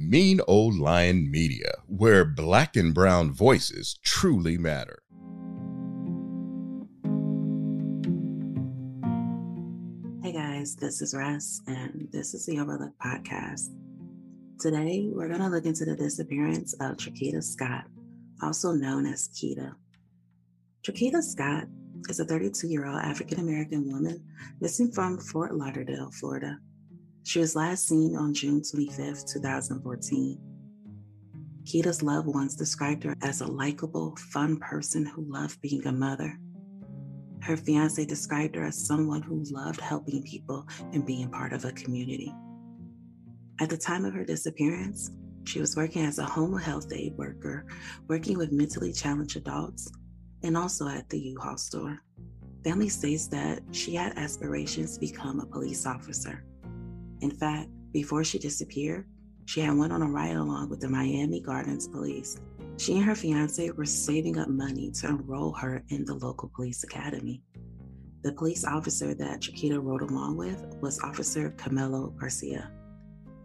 Mean Old Lion Media, where black and brown voices truly matter. Hey guys, this is Russ, and this is the Overlook Podcast. Today, we're going to look into the disappearance of Trukita Scott, also known as Kita. Trukita Scott is a 32 year old African American woman missing from Fort Lauderdale, Florida. She was last seen on June 25, 2014. Kita's loved ones described her as a likable, fun person who loved being a mother. Her fiance described her as someone who loved helping people and being part of a community. At the time of her disappearance, she was working as a home health aid worker, working with mentally challenged adults, and also at the U-Haul store. Family states that she had aspirations to become a police officer. In fact, before she disappeared, she had went on a ride along with the Miami Gardens police. She and her fiance were saving up money to enroll her in the local police academy. The police officer that Trukita rode along with was Officer Camilo Garcia.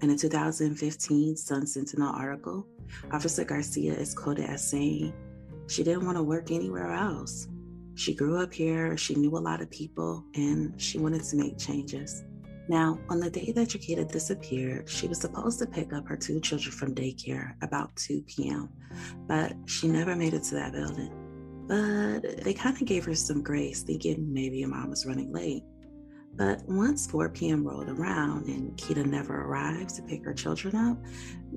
In a 2015 Sun Sentinel article, Officer Garcia is quoted as saying, She didn't want to work anywhere else. She grew up here, she knew a lot of people, and she wanted to make changes. Now, on the day that Trukita disappeared, she was supposed to pick up her two children from daycare about 2 p.m., but she never made it to that building. But they kind of gave her some grace, thinking maybe her mom was running late. But once 4 p.m. rolled around and Kita never arrived to pick her children up,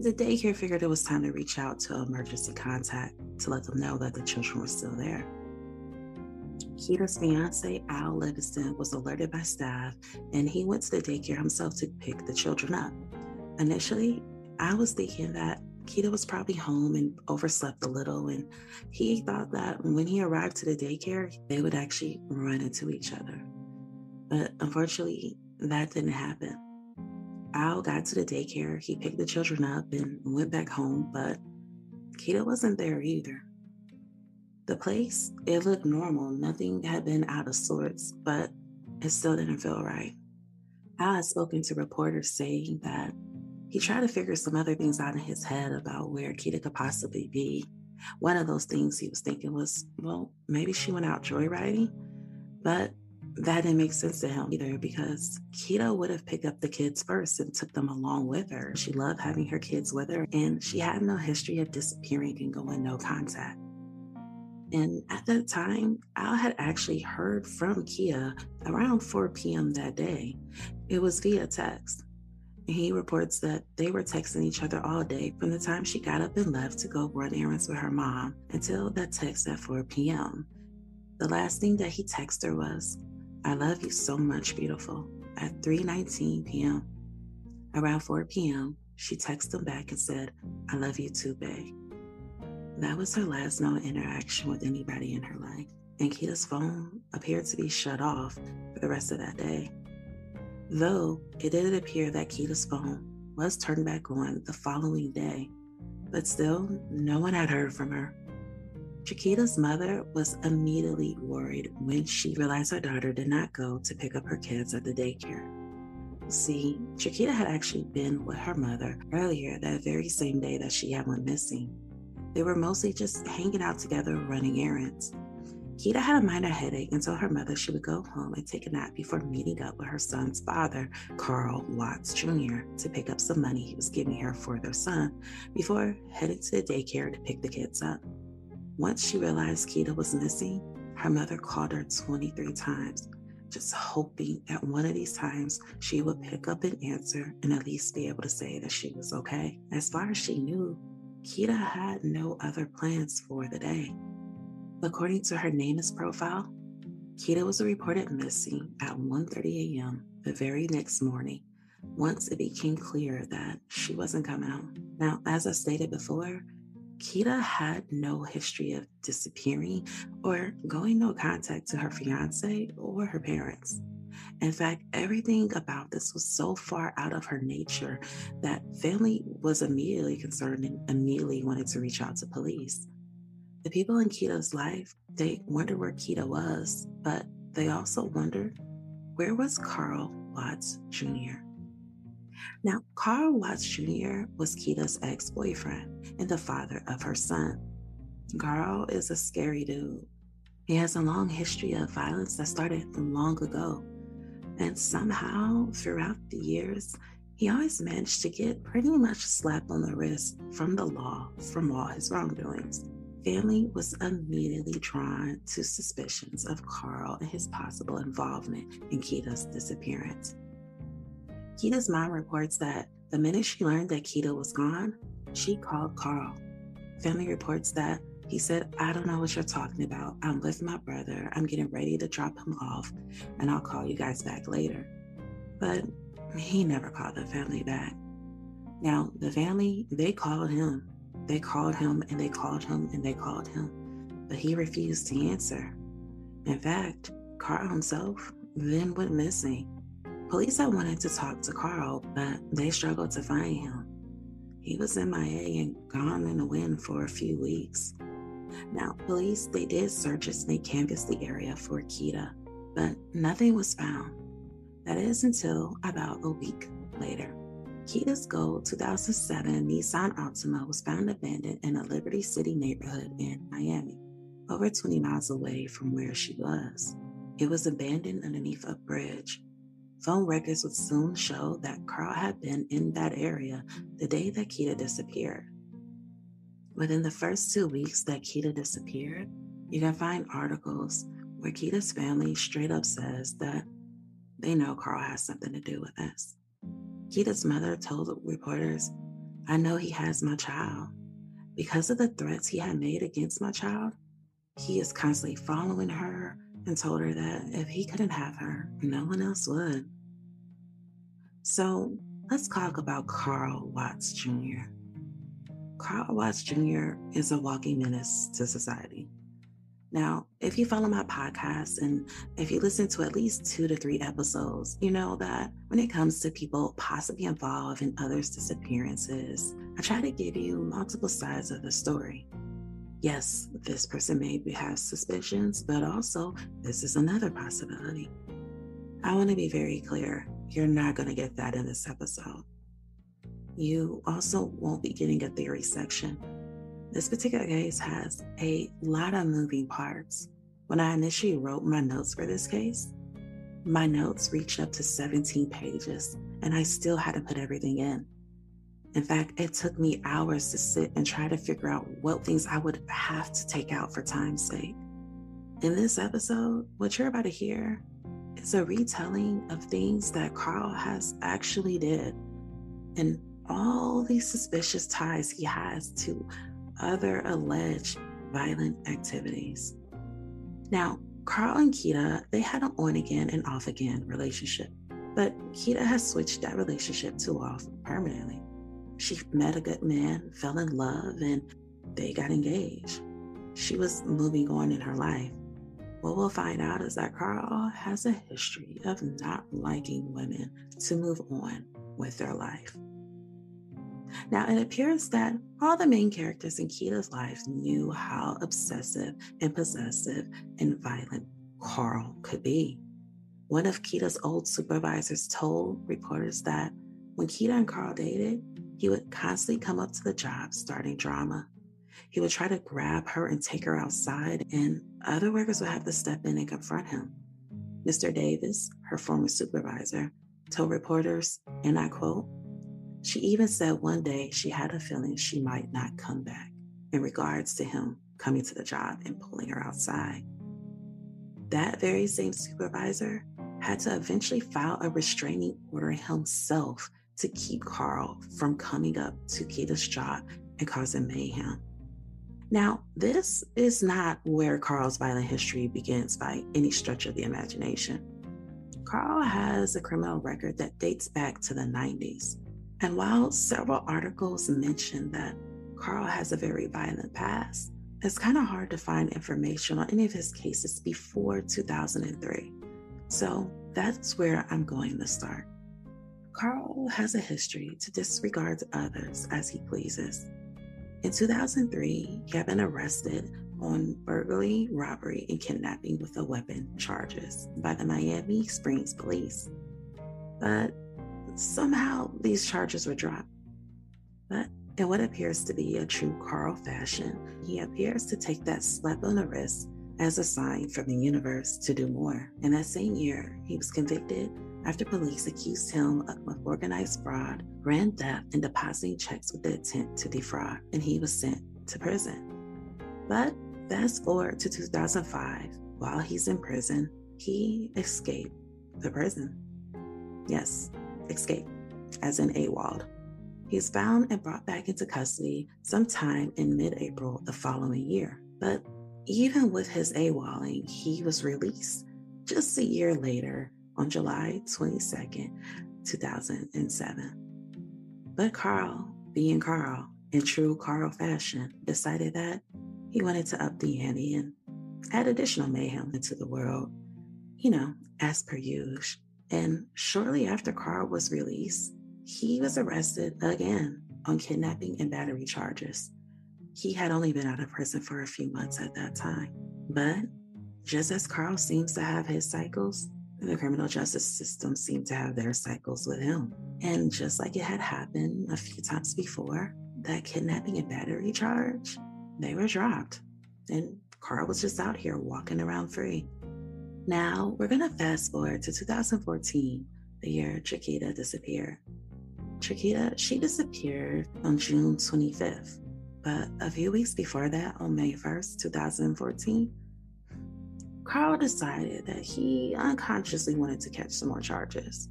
the daycare figured it was time to reach out to emergency contact to let them know that the children were still there. Kita's fiance, Al Livingston, was alerted by staff and he went to the daycare himself to pick the children up. Initially, I was thinking that Kita was probably home and overslept a little, and he thought that when he arrived to the daycare, they would actually run into each other. But unfortunately, that didn't happen. Al got to the daycare, he picked the children up and went back home, but Kita wasn't there either. The place, it looked normal. Nothing had been out of sorts, but it still didn't feel right. Al had spoken to reporters saying that he tried to figure some other things out in his head about where Kita could possibly be. One of those things he was thinking was, well, maybe she went out joyriding, but that didn't make sense to him either because Kita would have picked up the kids first and took them along with her. She loved having her kids with her, and she had no history of disappearing and going no contact. And at that time, Al had actually heard from Kita around 4 p.m. that day. It was via text. He reports that they were texting each other all day from the time she got up and left to go run errands with her mom until that text at 4 p.m. The last thing that he texted her was, I love you so much, beautiful, at 3:19 p.m. Around 4 p.m., she texted him back and said, I love you too, babe. That was her last known interaction with anybody in her life, and Kita's phone appeared to be shut off for the rest of that day. Though it did appear that Kita's phone was turned back on the following day, but still, no one had heard from her. Trukita's mother was immediately worried when she realized her daughter did not go to pick up her kids at the daycare. See, Trukita had actually been with her mother earlier that very same day that she had went missing. They were mostly just hanging out together, running errands. Kita had a minor headache and told her mother she would go home and take a nap before meeting up with her son's father, Carl Watts Jr., to pick up some money he was giving her for their son before heading to the daycare to pick the kids up. Once she realized Kita was missing, her mother called her 23 times, just hoping that one of these times she would pick up and answer and at least be able to say that she was okay. As far as she knew, Kita had no other plans for the day. According to her NamUs profile, Kita was reported missing at 1:30 a.m. the very next morning once it became clear that she wasn't coming home. Now, as I stated before, Kita had no history of disappearing or going no contact to her fiance or her parents. In fact, everything about this was so far out of her nature that family was immediately concerned and immediately wanted to reach out to police. The people in Kita's life, they wondered where Kita was, but they also wondered where was Carl Watts Jr. Now, Carl Watts Jr. was Kita's ex boyfriend and the father of her son. Carl is a scary dude. He has a long history of violence that started long ago. And somehow, throughout the years, he always managed to get pretty much slapped on the wrist from the law from all his wrongdoings. Family was immediately drawn to suspicions of Carl and his possible involvement in Kita's disappearance. Kita's mom reports that the minute she learned that Kita was gone, she called Carl. Family reports that he said, I don't know what you're talking about. I'm with my brother. I'm getting ready to drop him off, and I'll call you guys back later. But he never called the family back. Now, the family, they called him. They called him and they called him and they called him, but he refused to answer. In fact, Carl himself then went missing. Police had wanted to talk to Carl, but they struggled to find him. He was MIA and gone in the wind for a few weeks. Now, police they did searches and they canvassed the area for Kita, but nothing was found. That is until about a week later. Kita's gold 2007 Nissan Altima was found abandoned in a Liberty City neighborhood in Miami, over 20 miles away from where she was. It was abandoned underneath a bridge Phone records would soon show that Carl had been in that area the day that Kita disappeared. Within the first two weeks that Kita disappeared, you can find articles where Kita's family straight up says that they know Carl has something to do with this. Kita's mother told reporters, I know he has my child. Because of the threats he had made against my child, he is constantly following her, and told her that if he couldn't have her, no one else would. So let's talk about Carl Watts Jr. Carl Watts Jr. is a walking menace to society. Now, if you follow my podcast and if you listen to at least two to three episodes, you know that when it comes to people possibly involved in others' disappearances, I try to give you multiple sides of the story yes, this person may have suspicions, but also this is another possibility. I want to be very clear you're not going to get that in this episode. You also won't be getting a theory section. This particular case has a lot of moving parts. When I initially wrote my notes for this case, my notes reached up to 17 pages, and I still had to put everything in. In fact, it took me hours to sit and try to figure out what things I would have to take out for time's sake. In this episode, what you're about to hear is a retelling of things that Carl has actually did and all these suspicious ties he has to other alleged violent activities. Now, Carl and Kita, they had an on again and off again relationship, but Kita has switched that relationship to off permanently she met a good man, fell in love, and they got engaged. She was moving on in her life. What we'll find out is that Carl has a history of not liking women to move on with their life. Now, it appears that all the main characters in Kita's life knew how obsessive and possessive and violent Carl could be. One of Kita's old supervisors told reporters that when Kita and Carl dated, he would constantly come up to the job starting drama. He would try to grab her and take her outside, and other workers would have to step in and confront him. Mr. Davis, her former supervisor, told reporters, and I quote, she even said one day she had a feeling she might not come back in regards to him coming to the job and pulling her outside. That very same supervisor had to eventually file a restraining order himself to keep Carl from coming up to Kita's job and causing mayhem. Now, this is not where Carl's violent history begins by any stretch of the imagination. Carl has a criminal record that dates back to the 90s. And while several articles mention that Carl has a very violent past, it's kind of hard to find information on any of his cases before 2003. So that's where I'm going to start. Carl has a history to disregard others as he pleases. In 2003, he had been arrested on burglary, robbery, and kidnapping with a weapon charges by the Miami Springs police. But somehow these charges were dropped. But in what appears to be a true Carl fashion, he appears to take that slap on the wrist as a sign from the universe to do more. In that same year, he was convicted after police accused him of organized fraud, grand theft, and depositing checks with the intent to defraud, and he was sent to prison. But fast forward to 2005, while he's in prison, he escaped the prison. Yes, escaped, as in AWOL. He is found and brought back into custody sometime in mid April the following year. But even with his AWOLing, he was released just a year later on July 22nd, 2007. But Carl, being Carl, in true Carl fashion, decided that he wanted to up the ante and add additional mayhem into the world, you know, as per usual. And shortly after Carl was released, he was arrested again on kidnapping and battery charges. He had only been out of prison for a few months at that time. But just as Carl seems to have his cycles, the criminal justice system seemed to have their cycles with him. And just like it had happened a few times before, that kidnapping and battery charge, they were dropped. And Carl was just out here walking around free. Now, we're going to fast forward to 2014, the year Trukita disappeared. Trukita, she disappeared on June 25th, but a few weeks before that, on May 1st, 2014, Carl decided that he unconsciously wanted to catch some more charges.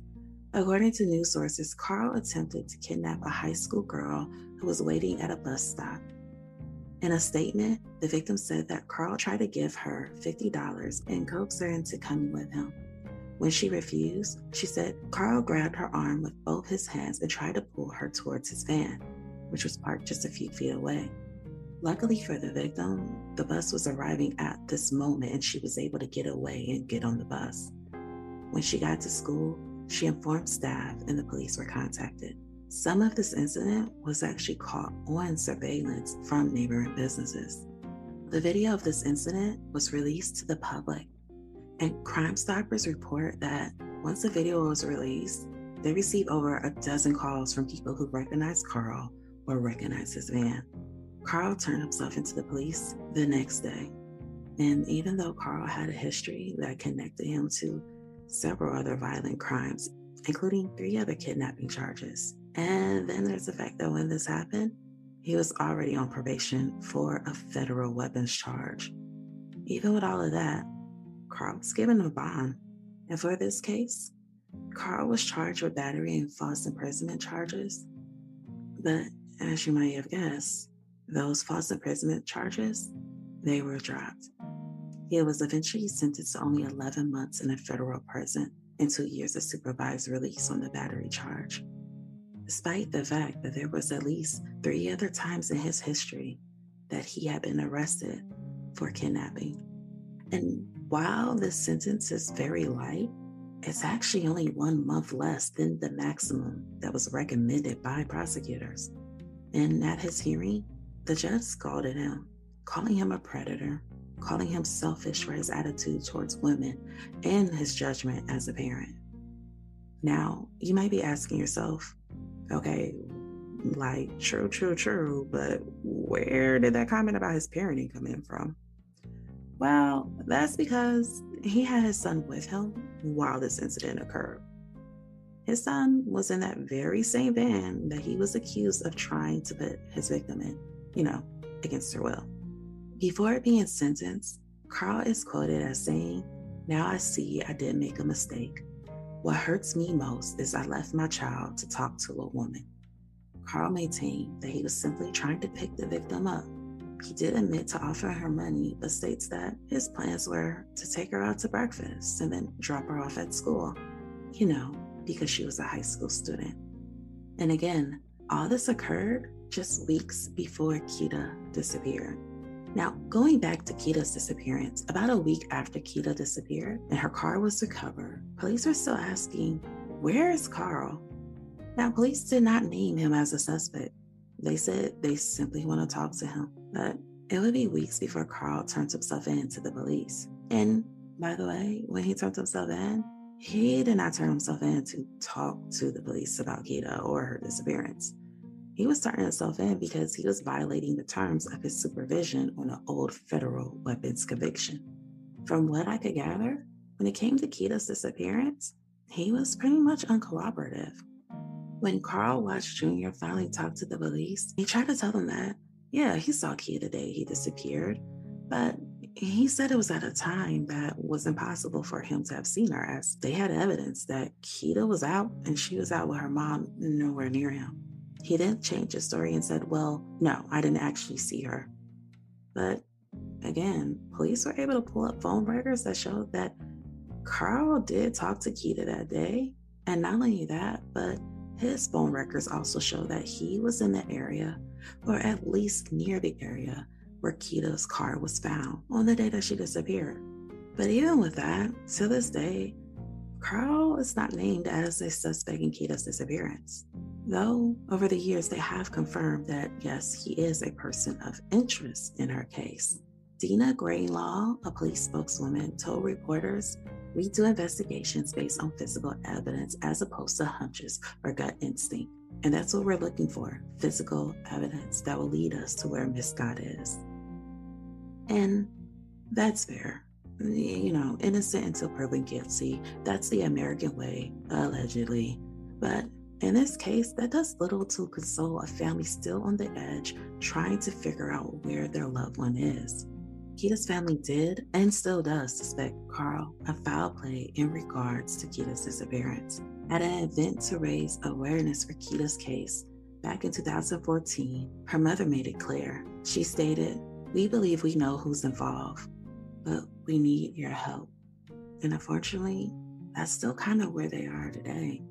According to news sources, Carl attempted to kidnap a high school girl who was waiting at a bus stop. In a statement, the victim said that Carl tried to give her $50 and coaxed her into coming with him. When she refused, she said Carl grabbed her arm with both his hands and tried to pull her towards his van, which was parked just a few feet away. Luckily for the victim, the bus was arriving at this moment and she was able to get away and get on the bus. When she got to school, she informed staff and the police were contacted. Some of this incident was actually caught on surveillance from neighboring businesses. The video of this incident was released to the public, and Crime Stoppers report that once the video was released, they received over a dozen calls from people who recognized Carl or recognized his van. Carl turned himself into the police the next day. And even though Carl had a history that connected him to several other violent crimes, including three other kidnapping charges. And then there's the fact that when this happened, he was already on probation for a federal weapons charge. Even with all of that, Carl was given a bond. And for this case, Carl was charged with battery and false imprisonment charges. But as you might have guessed, those false imprisonment charges, they were dropped. He was eventually sentenced to only 11 months in a federal prison and two years of supervised release on the battery charge. Despite the fact that there was at least three other times in his history that he had been arrested for kidnapping. And while this sentence is very light, it's actually only one month less than the maximum that was recommended by prosecutors. And at his hearing, the judge scolded him, calling him a predator, calling him selfish for his attitude towards women and his judgment as a parent. Now, you might be asking yourself, okay, like, true, true, true, but where did that comment about his parenting come in from? Well, that's because he had his son with him while this incident occurred. His son was in that very same van that he was accused of trying to put his victim in you know, against her will. Before being sentenced, Carl is quoted as saying, Now I see I did make a mistake. What hurts me most is I left my child to talk to a woman. Carl maintained that he was simply trying to pick the victim up. He did admit to offering her money, but states that his plans were to take her out to breakfast and then drop her off at school, you know, because she was a high school student. And again, all this occurred just weeks before Kita disappeared. Now, going back to Kita's disappearance, about a week after Kita disappeared and her car was recovered, police are still asking, Where is Carl? Now, police did not name him as a suspect. They said they simply want to talk to him, but it would be weeks before Carl turns himself in to the police. And by the way, when he turned himself in, he did not turn himself in to talk to the police about Kita or her disappearance. He was turning himself in because he was violating the terms of his supervision on an old federal weapons conviction. From what I could gather, when it came to Kita's disappearance, he was pretty much uncooperative. When Carl Watts Jr. finally talk to the police, he tried to tell them that, yeah, he saw Kita the day he disappeared, but he said it was at a time that was impossible for him to have seen her, as they had evidence that Kita was out and she was out with her mom nowhere near him. He then changed his story and said, Well, no, I didn't actually see her. But again, police were able to pull up phone records that showed that Carl did talk to Kita that day. And not only that, but his phone records also show that he was in the area, or at least near the area, where Kita's car was found on the day that she disappeared. But even with that, to this day, Carl is not named as a suspect in Kita's disappearance. Though over the years they have confirmed that yes, he is a person of interest in her case. Dina Greenlaw, a police spokeswoman, told reporters, We do investigations based on physical evidence as opposed to hunches or gut instinct. And that's what we're looking for physical evidence that will lead us to where Miss Scott is. And that's fair. You know, innocent until proven guilty. That's the American way, allegedly. But in this case, that does little to console a family still on the edge, trying to figure out where their loved one is. Kita's family did and still does suspect Carl of foul play in regards to Kita's disappearance. At an event to raise awareness for Kita's case back in 2014, her mother made it clear. She stated, We believe we know who's involved, but we need your help. And unfortunately, that's still kind of where they are today.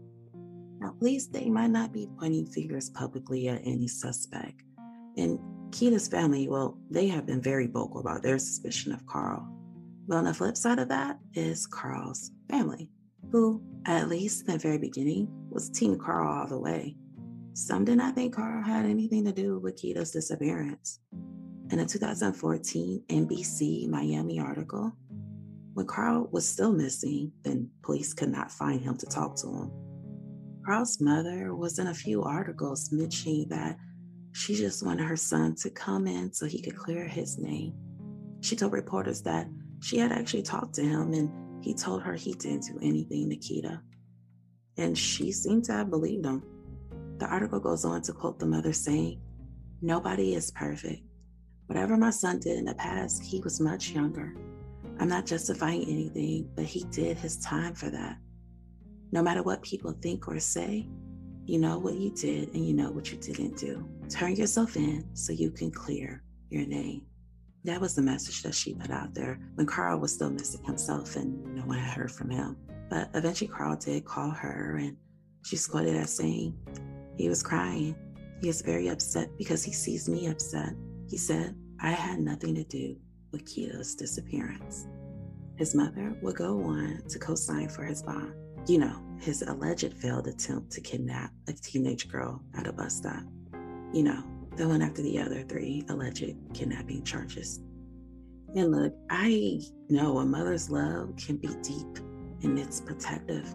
Now, police, they might not be pointing fingers publicly at any suspect. And Kita's family, well, they have been very vocal about their suspicion of Carl. But on the flip side of that is Carl's family, who, at least in the very beginning, was Team Carl all the way. Some did not think Carl had anything to do with Kita's disappearance. In a 2014 NBC Miami article, when Carl was still missing, then police could not find him to talk to him. Carl's mother was in a few articles mentioning that she just wanted her son to come in so he could clear his name. She told reporters that she had actually talked to him and he told her he didn't do anything to Kita. And she seemed to have believed him. The article goes on to quote the mother saying, Nobody is perfect. Whatever my son did in the past, he was much younger. I'm not justifying anything, but he did his time for that. No matter what people think or say, you know what you did and you know what you didn't do. Turn yourself in so you can clear your name. That was the message that she put out there when Carl was still missing himself and no one had heard from him. But eventually, Carl did call her and she quoted as saying, He was crying. He is very upset because he sees me upset. He said, I had nothing to do with Kita's disappearance. His mother would go on to co sign for his bond you know, his alleged failed attempt to kidnap a teenage girl at a bus stop. You know, the one after the other three alleged kidnapping charges. And look, I know a mother's love can be deep and it's protective.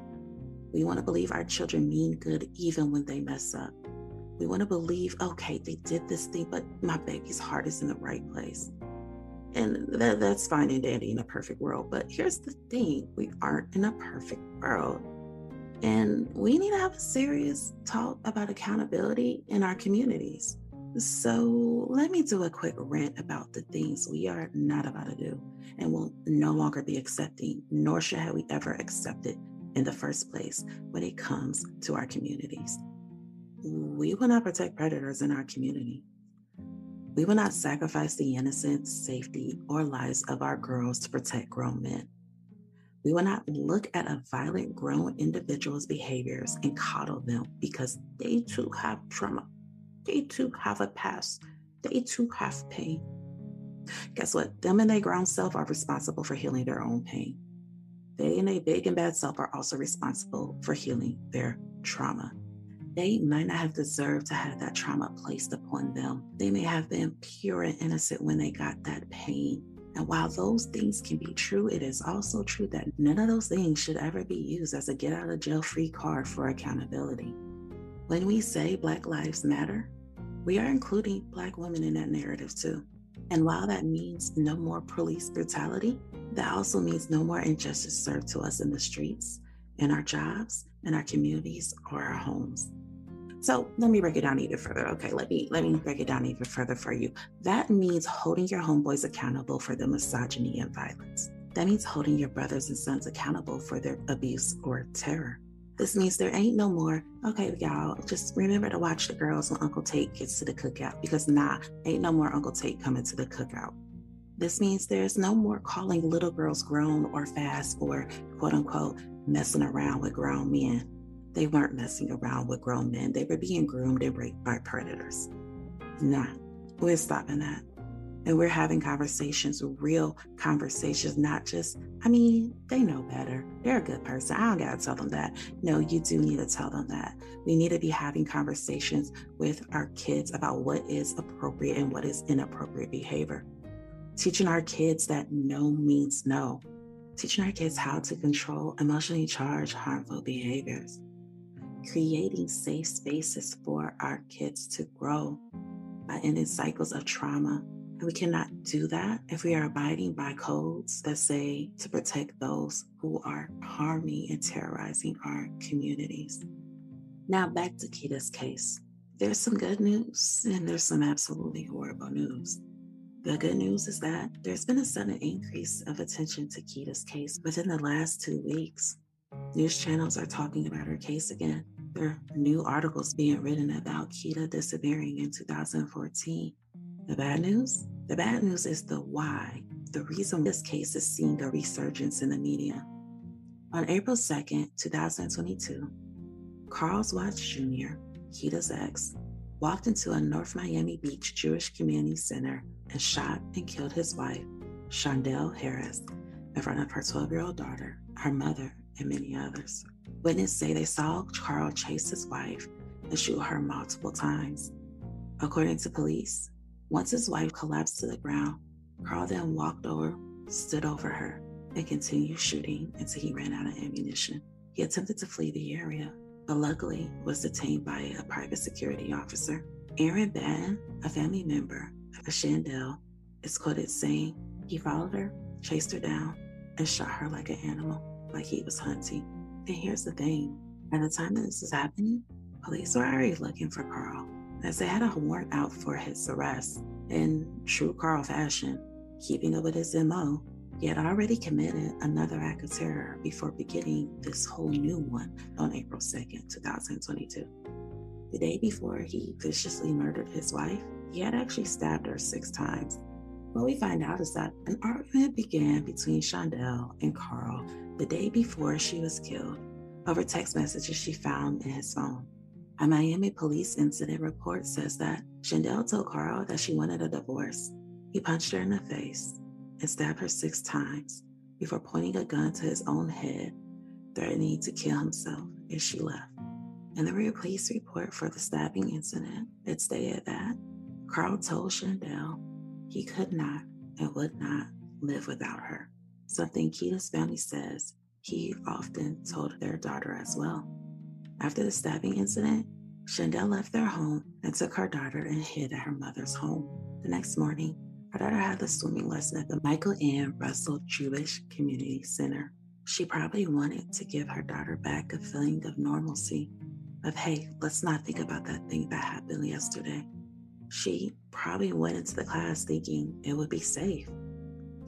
We want to believe our children mean good even when they mess up. We want to believe, okay, they did this thing, but my baby's heart is in the right place. And that, that's fine and dandy in a perfect world. But here's the thing we aren't in a perfect world. And we need to have a serious talk about accountability in our communities. So let me do a quick rant about the things we are not about to do and will no longer be accepting, nor should have we ever accept it in the first place when it comes to our communities. We will not protect predators in our community. We will not sacrifice the innocence, safety, or lives of our girls to protect grown men. We will not look at a violent grown individual's behaviors and coddle them because they too have trauma. They too have a past. They too have pain. Guess what? Them and their grown self are responsible for healing their own pain. They and their big and bad self are also responsible for healing their trauma. They might not have deserved to have that trauma placed upon them. They may have been pure and innocent when they got that pain. And while those things can be true, it is also true that none of those things should ever be used as a get out of jail free card for accountability. When we say Black Lives Matter, we are including Black women in that narrative too. And while that means no more police brutality, that also means no more injustice served to us in the streets, in our jobs, in our communities, or our homes. So let me break it down even further. Okay, let me let me break it down even further for you. That means holding your homeboys accountable for the misogyny and violence. That means holding your brothers and sons accountable for their abuse or terror. This means there ain't no more, okay, y'all, just remember to watch the girls when Uncle Tate gets to the cookout because nah, ain't no more Uncle Tate coming to the cookout. This means there's no more calling little girls grown or fast or quote unquote messing around with grown men. They weren't messing around with grown men, they were being groomed and raped by predators. Nah, we're stopping that. And we're having conversations, real conversations, not just, I mean, they know better. They're a good person. I don't got to tell them that. No, you do need to tell them that. We need to be having conversations with our kids about what is appropriate and what is inappropriate behavior. Teaching our kids that no means no. Teaching our kids how to control emotionally charged, harmful behaviors. Creating safe spaces for our kids to grow uh, by ending cycles of trauma and we cannot do that if we are abiding by codes that say to protect those who are harming and terrorizing our communities. Now, back to Kita's case. There's some good news and there's some absolutely horrible news. The good news is that there's been a sudden increase of attention to Kita's case within the last two weeks. News channels are talking about her case again. There are new articles being written about Kita disappearing in 2014 the bad news? The bad news is the why, the reason this case is seeing a resurgence in the media. On April 2nd, 2022, Charles Watts Jr., Kita's ex, walked into a North Miami Beach Jewish Community Center and shot and killed his wife, Shondell Harris, in front of her 12 year old daughter, her mother, and many others. Witnesses say they saw Carl chase his wife and shoot her multiple times. According to police, once his wife collapsed to the ground, Carl then walked over, stood over her, and continued shooting until he ran out of ammunition. He attempted to flee the area, but luckily was detained by a private security officer. Aaron Batten, a family member of Shandell, is quoted saying he followed her, chased her down, and shot her like an animal, like he was hunting. And here's the thing at the time that this was happening, police were already looking for Carl as they had a warrant out for his arrest. In true Carl fashion, keeping up with his MO, he had already committed another act of terror before beginning this whole new one on April 2nd, 2022. The day before he viciously murdered his wife, he had actually stabbed her six times. What we find out is that an argument began between Shondell and Carl the day before she was killed over text messages she found in his phone. A Miami police incident report says that Shondell told Carl that she wanted a divorce. He punched her in the face and stabbed her six times before pointing a gun to his own head, threatening to kill himself if she left. In the police report for the stabbing incident, it stated that Carl told Shondell he could not and would not live without her, something Kita's family says he often told their daughter as well. After the stabbing incident, Shondell left their home and took her daughter and hid at her mother's home. The next morning, her daughter had a swimming lesson at the Michael-Ann Russell Jewish Community Center. She probably wanted to give her daughter back a feeling of normalcy, of hey, let's not think about that thing that happened yesterday. She probably went into the class thinking it would be safe.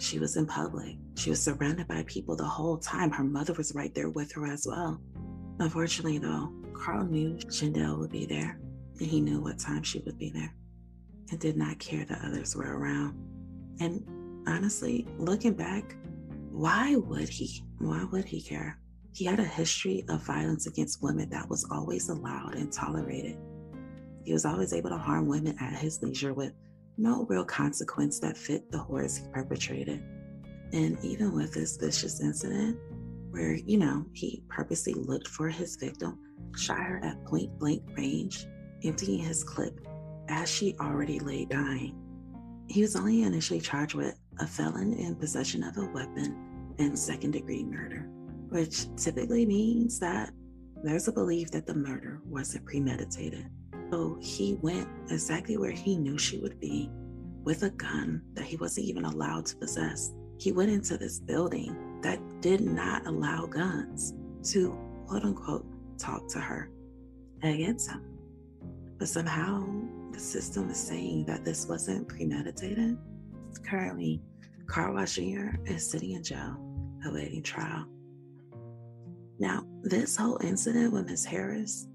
She was in public. She was surrounded by people the whole time. Her mother was right there with her as well. Unfortunately, though, Carl knew Shondell would be there, and he knew what time she would be there, and did not care that others were around. And honestly, looking back, why would he? Why would he care? He had a history of violence against women that was always allowed and tolerated. He was always able to harm women at his leisure with no real consequence that fit the horrors he perpetrated. And even with this vicious incident, where, you know, he purposely looked for his victim, shot her at point blank range, emptying his clip as she already lay dying. He was only initially charged with a felon in possession of a weapon, and second degree murder, which typically means that there's a belief that the murder wasn't premeditated. So he went exactly where he knew she would be with a gun that he wasn't even allowed to possess. He went into this building that did not allow guns to quote unquote talk to her against him. But somehow the system is saying that this wasn't premeditated. Currently, Carl Watts Jr. is sitting in jail awaiting trial. Now, this whole incident with Miss Harris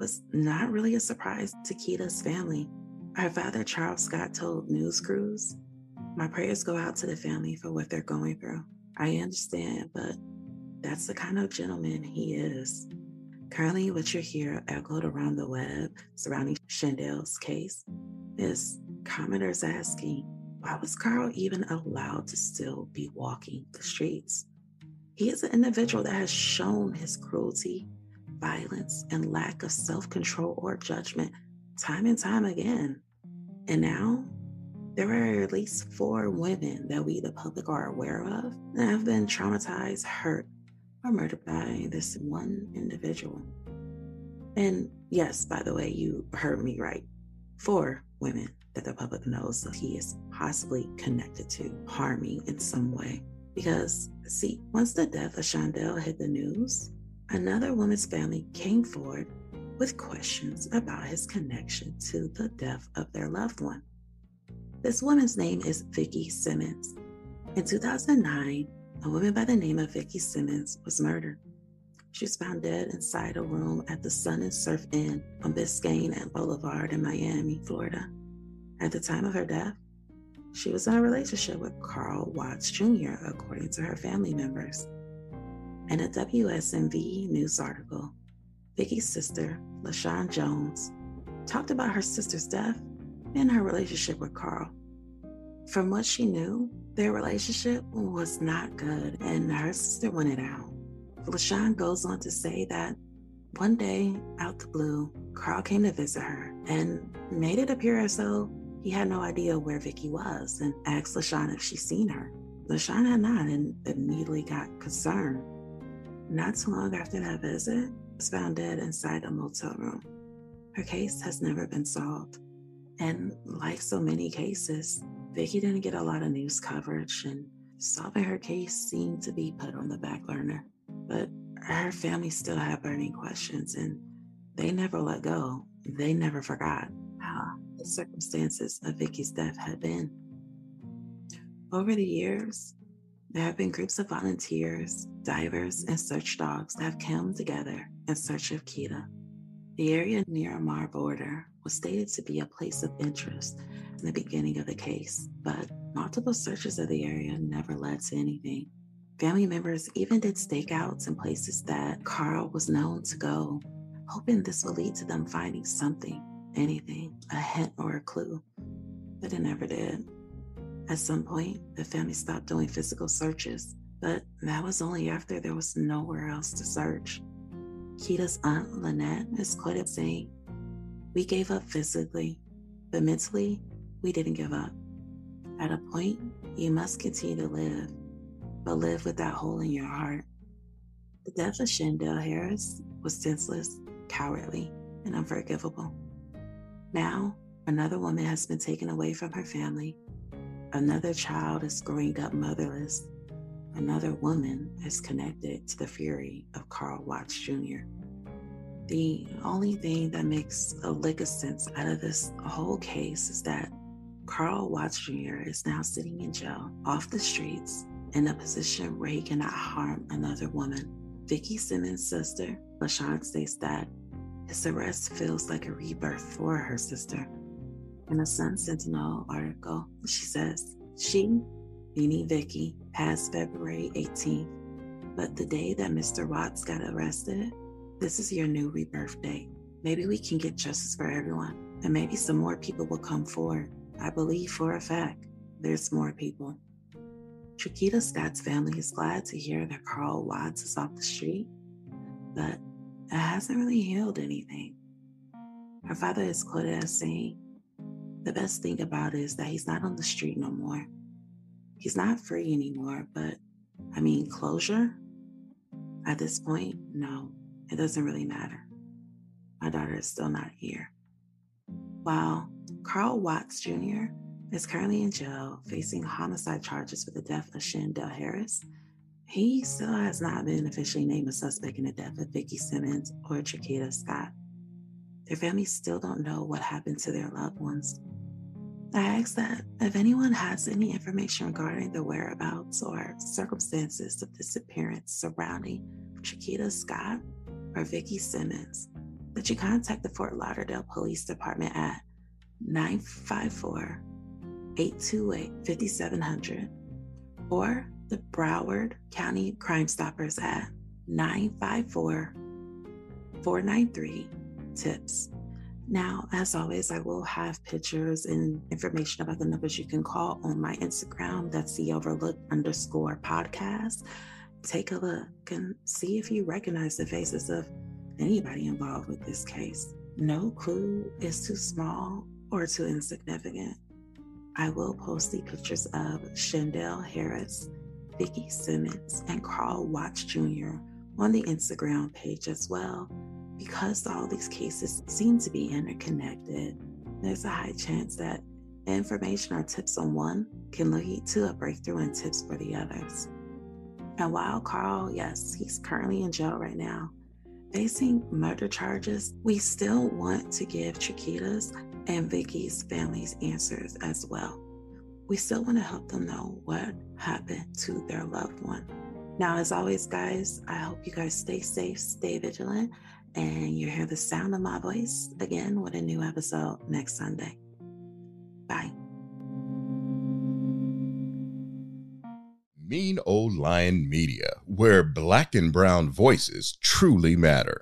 was not really a surprise to Kita's family. Her father, Charles Scott, told News Crews, My prayers go out to the family for what they're going through. I understand, but that's the kind of gentleman he is. Currently, what you hear echoed around the web surrounding Shandel's case is commenters asking, why was Carl even allowed to still be walking the streets? He is an individual that has shown his cruelty, violence, and lack of self control or judgment time and time again. And now, there are at least four women that we, the public, are aware of that have been traumatized, hurt, or murdered by this one individual. And yes, by the way, you heard me right. Four women that the public knows that he is possibly connected to harming in some way. Because, see, once the death of Shandel hit the news, another woman's family came forward with questions about his connection to the death of their loved one. This woman's name is Vicki Simmons. In 2009, a woman by the name of Vicki Simmons was murdered. She was found dead inside a room at the Sun and Surf Inn on Biscayne and Boulevard in Miami, Florida. At the time of her death, she was in a relationship with Carl Watts Jr., according to her family members. In a WSVN news article, Vicki's sister, LaShawn Jones, talked about her sister's death and her relationship with Carl. From what she knew, their relationship was not good, and her sister wanted out. LaShawn goes on to say that one day, out the blue, Carl came to visit her and made it appear as though he had no idea where Vicky was and asked LaShawn if she'd seen her. LaShawn had not and immediately got concerned. Not too long after that visit, was found dead inside a motel room. Her case has never been solved. And like so many cases, Vicky didn't get a lot of news coverage, and solving her case seemed to be put on the back burner. But her family still had burning questions, and they never let go. They never forgot how the circumstances of Vicky's death had been. Over the years, there have been groups of volunteers, divers, and search dogs that have come together in search of Kita. The area near Amar border was stated to be a place of interest in the beginning of the case, but multiple searches of the area never led to anything. Family members even did stakeouts in places that Carl was known to go, hoping this would lead to them finding something, anything, a hint or a clue, but it never did. At some point, the family stopped doing physical searches, but that was only after there was nowhere else to search. Kita's aunt Lynette is quoted saying, We gave up physically, but mentally, we didn't give up. At a point, you must continue to live, but live with that hole in your heart. The death of Shandel Harris was senseless, cowardly, and unforgivable. Now, another woman has been taken away from her family. Another child is growing up motherless. Another woman is connected to the fury of Carl Watts Jr. The only thing that makes a lick of sense out of this whole case is that Carl Watts Jr. is now sitting in jail off the streets in a position where he cannot harm another woman. Vicki Simmons' sister, LaShawn, states that his arrest feels like a rebirth for her sister. In a Sun Sentinel article, she says, She, meaning Vicky, passed February 18th, but the day that Mr. Watts got arrested, this is your new rebirth day. Maybe we can get justice for everyone, and maybe some more people will come forward. I believe for a fact there's more people. Trukita Scott's family is glad to hear that Carl Watts is off the street, but it hasn't really healed anything. Her father is quoted as saying, The best thing about it is that he's not on the street no more. He's not free anymore, but I mean, closure? At this point, no, it doesn't really matter. My daughter is still not here. While Carl Watts Jr. is currently in jail facing homicide charges for the death of Shandell Harris, he still has not been officially named a suspect in the death of Vicki Simmons or Trukita Scott. Their families still don't know what happened to their loved ones. I ask that if anyone has any information regarding the whereabouts or circumstances of disappearance surrounding Trukita Scott or Vicki Simmons, that you contact the Fort Lauderdale Police Department at 954 828 5700 or the Broward County Crime Stoppers at 954 493 TIPS. Now, as always, I will have pictures and information about the numbers you can call on my Instagram. That's the overlook underscore podcast. Take a look and see if you recognize the faces of anybody involved with this case. No clue is too small or too insignificant. I will post the pictures of Shandell Harris, Vicki Simmons, and Carl Watts Jr. on the Instagram page as well because all these cases seem to be interconnected, there's a high chance that information or tips on one can lead to a breakthrough in tips for the others. And while Carl, yes, he's currently in jail right now, facing murder charges, we still want to give Trukita's and Vicky's families answers as well. We still want to help them know what happened to their loved one. Now, as always, guys, I hope you guys stay safe, stay vigilant, and you hear the sound of my voice again with a new episode next Sunday. Bye. Mean Old Lion Media, where black and brown voices truly matter.